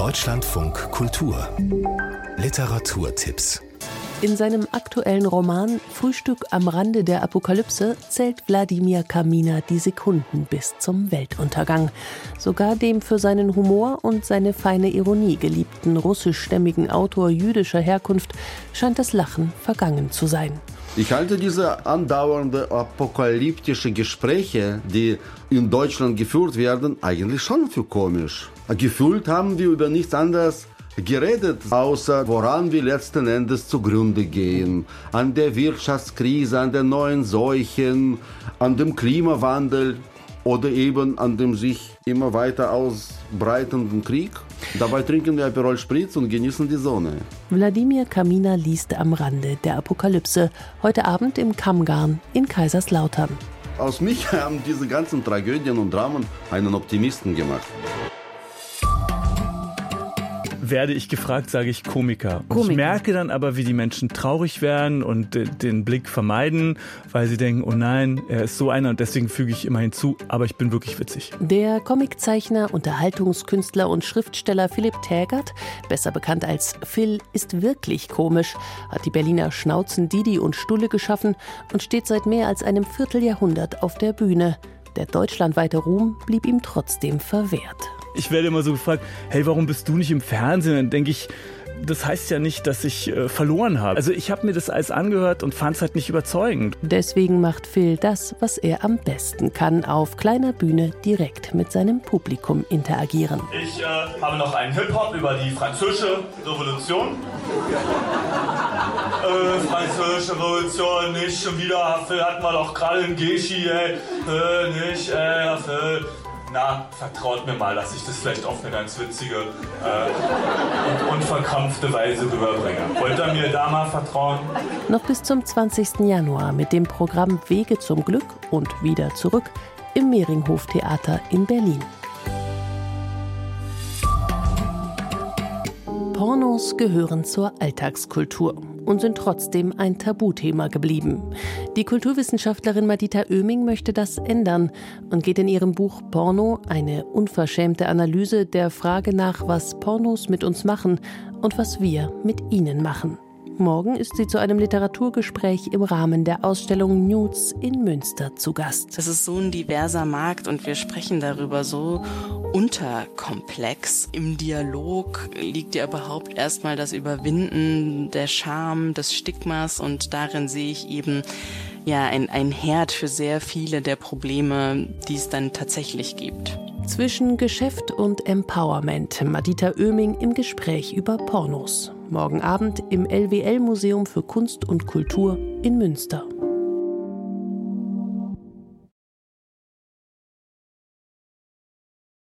Deutschlandfunk Kultur Literaturtipps in seinem aktuellen Roman Frühstück am Rande der Apokalypse zählt Wladimir Kamina die Sekunden bis zum Weltuntergang. Sogar dem für seinen Humor und seine feine Ironie geliebten russischstämmigen Autor jüdischer Herkunft scheint das Lachen vergangen zu sein. Ich halte diese andauernde apokalyptische Gespräche, die in Deutschland geführt werden, eigentlich schon für komisch. Gefühlt haben wir über nichts anderes geredet, außer woran wir letzten Endes zugrunde gehen. An der Wirtschaftskrise, an den neuen Seuchen, an dem Klimawandel oder eben an dem sich immer weiter ausbreitenden Krieg. Dabei trinken wir Aperol Spritz und genießen die Sonne. Wladimir Kamina liest am Rande der Apokalypse, heute Abend im Kammgarn in Kaiserslautern. Aus mich haben diese ganzen Tragödien und Dramen einen Optimisten gemacht werde ich gefragt, sage ich Komiker. Komiker. Ich merke dann aber, wie die Menschen traurig werden und den Blick vermeiden, weil sie denken, oh nein, er ist so einer und deswegen füge ich immer hinzu, aber ich bin wirklich witzig. Der Comiczeichner, Unterhaltungskünstler und Schriftsteller Philipp Tägert, besser bekannt als Phil, ist wirklich komisch, hat die Berliner Schnauzen Didi und Stulle geschaffen und steht seit mehr als einem Vierteljahrhundert auf der Bühne. Der deutschlandweite Ruhm blieb ihm trotzdem verwehrt. Ich werde immer so gefragt, hey, warum bist du nicht im Fernsehen? Dann denke ich, das heißt ja nicht, dass ich äh, verloren habe. Also ich habe mir das alles angehört und fand es halt nicht überzeugend. Deswegen macht Phil das, was er am besten kann, auf kleiner Bühne direkt mit seinem Publikum interagieren. Ich äh, habe noch einen Hip-Hop über die französische Revolution. äh, französische Revolution, nicht schon wieder, Phil hatten wir doch gerade in Geschi, ey. Äh, nicht, ey, Phil na, vertraut mir mal, dass ich das vielleicht auf eine ganz witzige äh, und unverkrampfte Weise rüberbringe. Wollt ihr mir da mal vertrauen? Noch bis zum 20. Januar mit dem Programm Wege zum Glück und wieder zurück im Mehringhof Theater in Berlin. Pornos gehören zur Alltagskultur und sind trotzdem ein Tabuthema geblieben. Die Kulturwissenschaftlerin Madita Oeming möchte das ändern und geht in ihrem Buch Porno eine unverschämte Analyse der Frage nach, was Pornos mit uns machen und was wir mit ihnen machen. Morgen ist sie zu einem Literaturgespräch im Rahmen der Ausstellung Nudes in Münster zu Gast. Es ist so ein diverser Markt und wir sprechen darüber so unterkomplex. Im Dialog liegt ja überhaupt erstmal das Überwinden der Scham, des Stigmas und darin sehe ich eben ja ein, ein Herd für sehr viele der Probleme, die es dann tatsächlich gibt. Zwischen Geschäft und Empowerment. Madita Oeming im Gespräch über Pornos morgen Abend im LWL Museum für Kunst und Kultur in Münster.